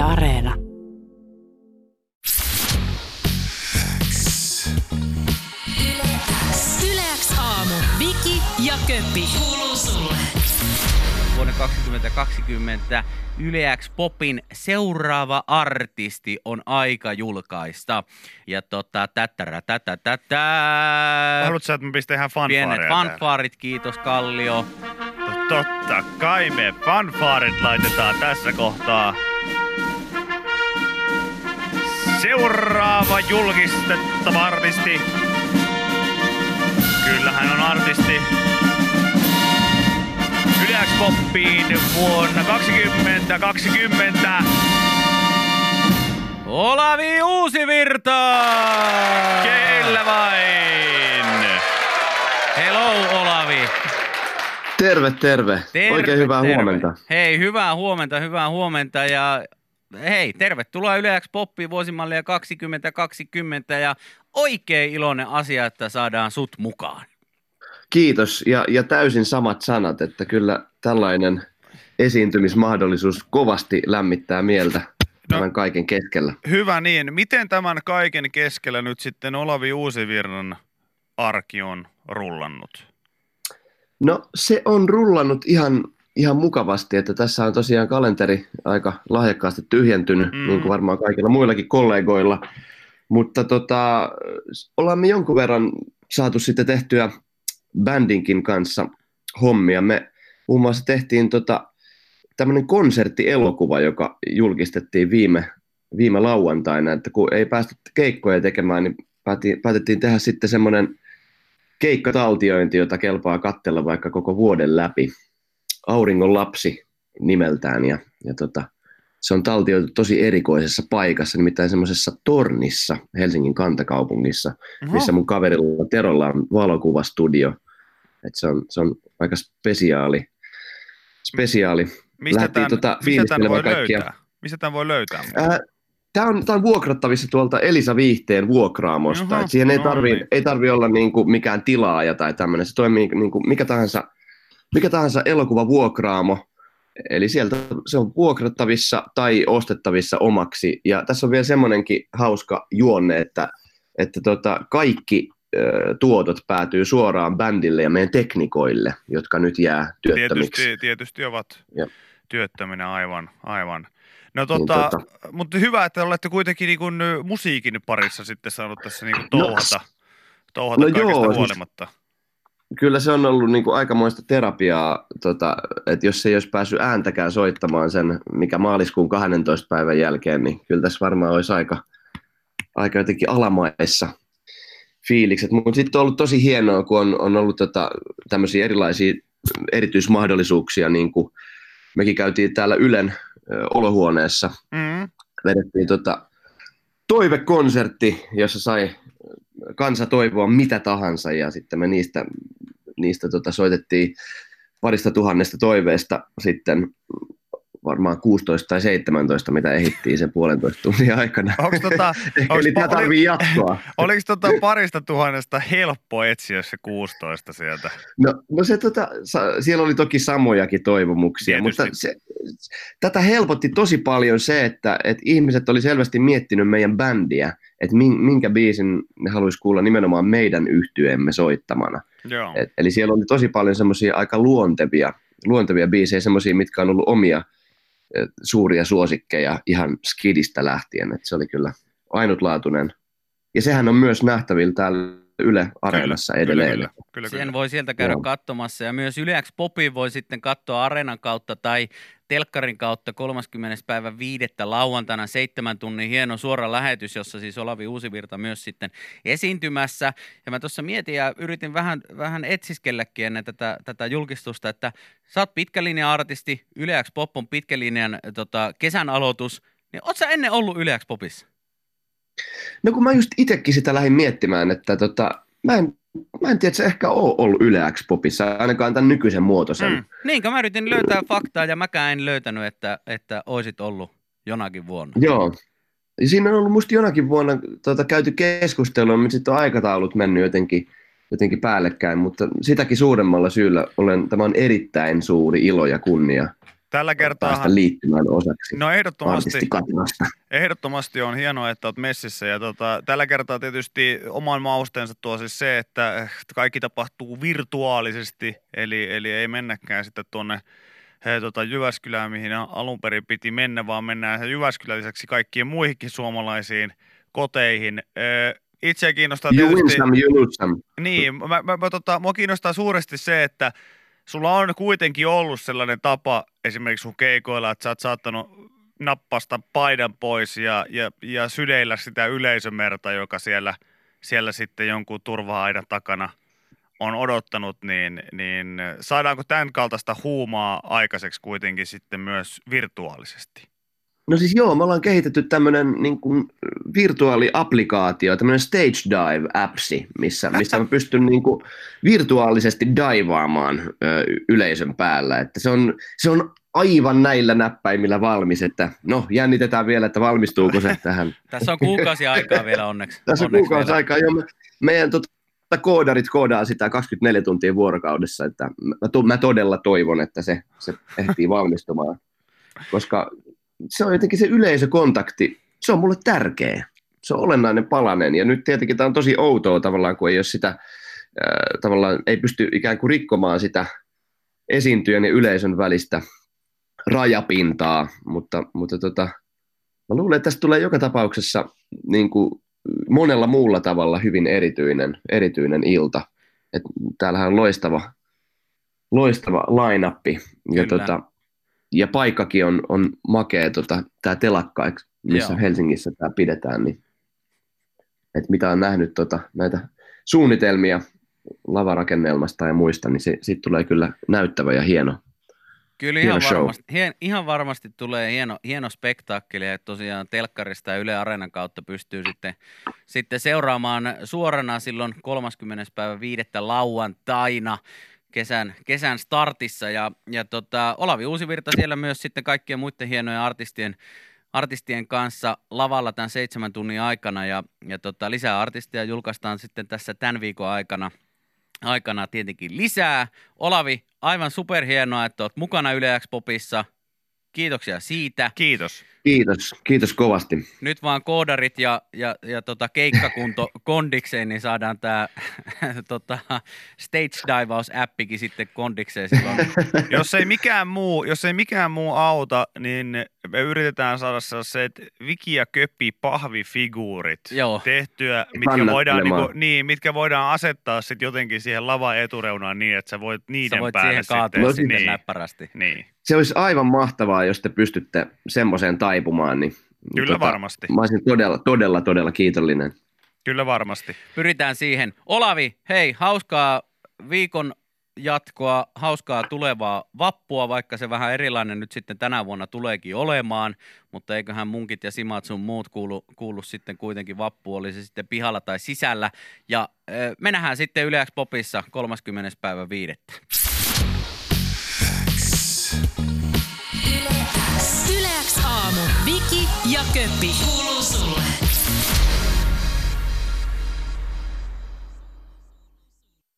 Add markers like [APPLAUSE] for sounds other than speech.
Yle Areena. Yleäks aamu. Viki ja Köppi. Kuuluu sulle. vuonna 2020 Yle X Popin seuraava artisti on aika julkaista. Ja tota, tättärä, tätä, tätä. Haluatko sä, että mä pistän ihan fanfaaria Pienet fanfaarit, kiitos Kallio. täällä? Totta kai me fanfaarit laitetaan tässä kohtaa. Seuraava julkistettava artisti. Kyllä hän on artisti. Yleäks Poppiin vuonna 2020. Olavi Uusivirta! Kyllä vain. Hello Olavi. Terve, terve. Terve, Oikein hyvää terve. huomenta. Hei, hyvää huomenta, hyvää huomenta ja hei, tervetuloa Yle X Poppiin vuosimallia 2020 ja oikein iloinen asia, että saadaan sut mukaan. Kiitos ja, ja täysin samat sanat, että kyllä tällainen esiintymismahdollisuus kovasti lämmittää mieltä tämän kaiken keskellä. Hyvä niin. Miten tämän kaiken keskellä nyt sitten Olavi Uusivirran arki on rullannut? No se on rullannut ihan, ihan mukavasti, että tässä on tosiaan kalenteri aika lahjakkaasti tyhjentynyt, Mm. niin kuin varmaan kaikilla muillakin kollegoilla. Mutta tota, ollaan me jonkun verran saatu sitten tehtyä bändinkin kanssa hommia. Me muun muassa tehtiin tota, tämmöinen konserttielokuva, joka julkistettiin viime, viime lauantaina, että kun ei päästy keikkoja tekemään, niin päätettiin, päätettiin tehdä sitten semmoinen keikkataltiointi, jota kelpaa katsella vaikka koko vuoden läpi. Auringon lapsi nimeltään ja, ja tota, se on taltioitu tosi erikoisessa paikassa, nimittäin semmoisessa tornissa Helsingin kantakaupungissa, missä mun kaverilla Terolla on valokuvastudio. Et se, on, se on aika spesiaali. spesiaali. Mistä tämän, tota mistä tämän voi kaikkia. löytää? Mistä tämän voi löytää? Tämä on, tää on vuokrattavissa tuolta Elisa Viihteen vuokraamosta. Et siihen ei no tarvi, niin. ei tarvi olla niinku mikään tilaaja tai tämmöinen. Se toimii niinku mikä tahansa, mikä tahansa elokuva vuokraamo. Eli sieltä se on vuokrattavissa tai ostettavissa omaksi. Ja tässä on vielä semmoinenkin hauska juonne, että, että tota, kaikki tuotot päätyy suoraan bändille ja meidän teknikoille, jotka nyt jää työttömiksi. Tietysti, tietysti ovat Joo. työttöminä aivan, aivan. No Niin, tota, tota. mutta hyvä, että olette kuitenkin niin kuin musiikin parissa sitten saanut tässä niin kuin No, touhata, touhata no kaikesta joo, siis- huolimatta. Kyllä se on ollut niin kuin aikamoista terapiaa, tota, että jos ei olisi päässyt ääntäkään soittamaan sen, mikä maaliskuun 12 päivän jälkeen, niin kyllä tässä varmaan olisi aika, aika jotenkin alamaissa fiilikset. Mutta sitten on ollut tosi hienoa, kun on, on ollut tota, tämmöisiä erilaisia erityismahdollisuuksia, niin kuin mekin käytiin täällä Ylen ö, olohuoneessa, Mm. vedettiin tota toivekonsertti, jossa sai kansa toivoa mitä tahansa ja sitten me niistä, niistä tota soitettiin parista tuhannesta toiveesta sitten varmaan 16 tai 17, mitä ehittiin sen puolentoista tunnin aikana. Onko tota, [LAUGHS] onks, Eli tämä oli, tarvii jatkoa. [LAUGHS] oliko tota parista tuhannesta helppo etsiä se 16 sieltä? No, no se, tota, sa, siellä oli toki samojakin toivomuksia, Tietysti. mutta se, tätä helpotti tosi paljon se, että, että ihmiset oli selvästi miettinyt meidän bändiä, että min- minkä biisin ne haluaisi kuulla nimenomaan meidän yhtyeemme soittamana. Joo. Et, eli siellä oli tosi paljon semmoisia aika luontevia, luontevia biisejä, semmoisia, mitkä on ollut omia suuria suosikkeja ihan skidistä lähtien. Et se oli kyllä ainutlaatuinen. Ja sehän on myös nähtävillä täällä Yle Areenassa Kyllä, edelleen. Kyllä, kyllä, kyllä. Sen voi sieltä käydä Joo. katsomassa ja myös Yle X Popin voi sitten katsoa Areenan kautta tai Telkkarin kautta 30. päivä viidettä lauantaina seitsemän tunnin hieno suora lähetys, jossa siis Olavi Uusivirta myös sitten esiintymässä. Ja mä tuossa mietin ja yritin vähän, vähän etsiskelläkin ennen tätä, tätä julkistusta, että sä oot pitkälinja-artisti, Yle X Pop on pitkälinjan tota, kesän aloitus, niin oot sä ennen ollut Yle X Popissa? No kun mä just itsekin sitä lähdin miettimään, että tota, mä, en, mä en tiedä, että se ehkä ole ollut Yle X-popissa, ainakaan tämän nykyisen muotoisen. Mm. Niinkö mä yritin löytää faktaa ja mäkään en löytänyt, että, että oisit ollut jonakin vuonna. Joo. Ja siinä on ollut musta jonakin vuonna tota, käyty keskustelua, mutta sitten on aikataulut mennyt jotenkin, jotenkin päällekkäin, mutta sitäkin suuremmalla syyllä olen, tämä on erittäin suuri ilo ja kunnia Tällä kertaa päästä liittymään osaksi No ehdottomasti, ehdottomasti on hienoa, että olet messissä ja tota, tällä kertaa tietysti oman mausteensa tuo siis se, että kaikki tapahtuu virtuaalisesti, eli, eli ei mennäkään sitten tuonne he, tota, Jyväskylään, mihin alun perin piti mennä, vaan mennään Jyväskylän lisäksi kaikkien muihinkin suomalaisiin koteihin. Ö, itse kiinnostaa You win tietysti... some, you lose some. Niin, mä, mä, mä, tota, mua kiinnostaa suuresti se, että sulla on kuitenkin ollut sellainen tapa esimerkiksi sun keikoilla, että sä oot saattanut nappasta paidan pois ja, ja, ja sydeillä sitä yleisömerta, joka siellä, siellä sitten jonkun turva-aidan takana on odottanut, niin, niin saadaanko tämän kaltaista huumaa aikaiseksi kuitenkin sitten myös virtuaalisesti? No siis joo, me ollaan kehitetty tämmöinen niin kuin virtuaaliaplikaatio, tämmöinen Stage Dive-appsi, missä, missä mä pystyn niin kuin virtuaalisesti daivaamaan ö, yleisön päällä. Että se, on, se on aivan näillä näppäimillä valmis, että no jännitetään vielä, että valmistuuko se [LAUGHS] tähän. Tässä on kuukausi aikaa vielä onneksi. [LAUGHS] Tässä on onneksi kuukausi vielä. aikaa jo. Me, meidän tota, koodarit koodaa sitä 24 tuntia vuorokaudessa, että mä, mä todella toivon, että se, se ehtii valmistumaan, koska se on jotenkin se yleisökontakti, se on mulle tärkeä. Se on olennainen palanen. Ja nyt tietenkin tämä on tosi outoa tavallaan, kun ei ole sitä, äh, tavallaan ei pysty ikään kuin rikkomaan sitä esiintyjän ja yleisön välistä rajapintaa, mutta, mutta tota, mä luulen, että tästä tulee joka tapauksessa niin kuin monella muulla tavalla hyvin erityinen, erityinen ilta. Et täällähän on loistava, loistava line-appi ja, tota, ja paikkakin on, on makea tota, tämä telakka, missä Joo. Helsingissä tämä pidetään, niin et mitä on nähnyt tota, näitä suunnitelmia lavarakennelmasta ja muista, niin se, siitä tulee kyllä näyttävä ja hieno. Kyllä Hieno ihan show. varmasti, hien, ihan varmasti tulee hieno, hieno spektaakkeli ja tosiaan telkkarista ja Yle Areenan kautta pystyy sitten, sitten seuraamaan suorana silloin 30. päivä 5. lauantaina kesän, kesän startissa ja, ja tota, Olavi Uusivirta siellä myös sitten kaikkien muiden hienojen artistien, artistien kanssa lavalla tämän seitsemän tunnin aikana ja, ja tota, lisää artisteja julkaistaan sitten tässä tämän viikon aikana aikana tietenkin lisää. Olavi, aivan superhienoa, että olet mukana Yle X Popissa. Kiitoksia siitä. Kiitos. Kiitos, kiitos kovasti. Nyt vaan koodarit ja, ja, ja tota keikkakunto [LAUGHS] kondikseen, niin saadaan tämä [LAUGHS] tota, stage divaus-appikin sitten kondikseen silloin. jos ei mikään muu, jos ei mikään muu auta, niin me yritetään saada sellaiset Viki ja Köppi pahvifiguurit Joo. tehtyä, mitkä voidaan, niinku, niin, mitkä voidaan asettaa sitten jotenkin siihen lavan etureunaan niin, että sä voit niiden Sä voit päälle siihen sitten. No sitten niin, näppärästi. niin. Se olisi aivan mahtavaa, jos te pystytte semmoiseen taipumaan. Niin, Kyllä varmasti. Mä olisin todella, todella, todella kiitollinen. Kyllä varmasti. Pyritään siihen. Olavi, hei, hauskaa viikon jatkoa, hauskaa tulevaa vappua, vaikka se vähän erilainen nyt sitten tänä vuonna tuleekin olemaan, mutta eiköhän munkit ja simat sun muut kuulu, kuulu sitten kuitenkin vappu, oli se sitten pihalla tai sisällä. Ja äh, me nähdään sitten Yle Popissa 30. päivä viidettä. Yle X aamu. Viki ja Köppi.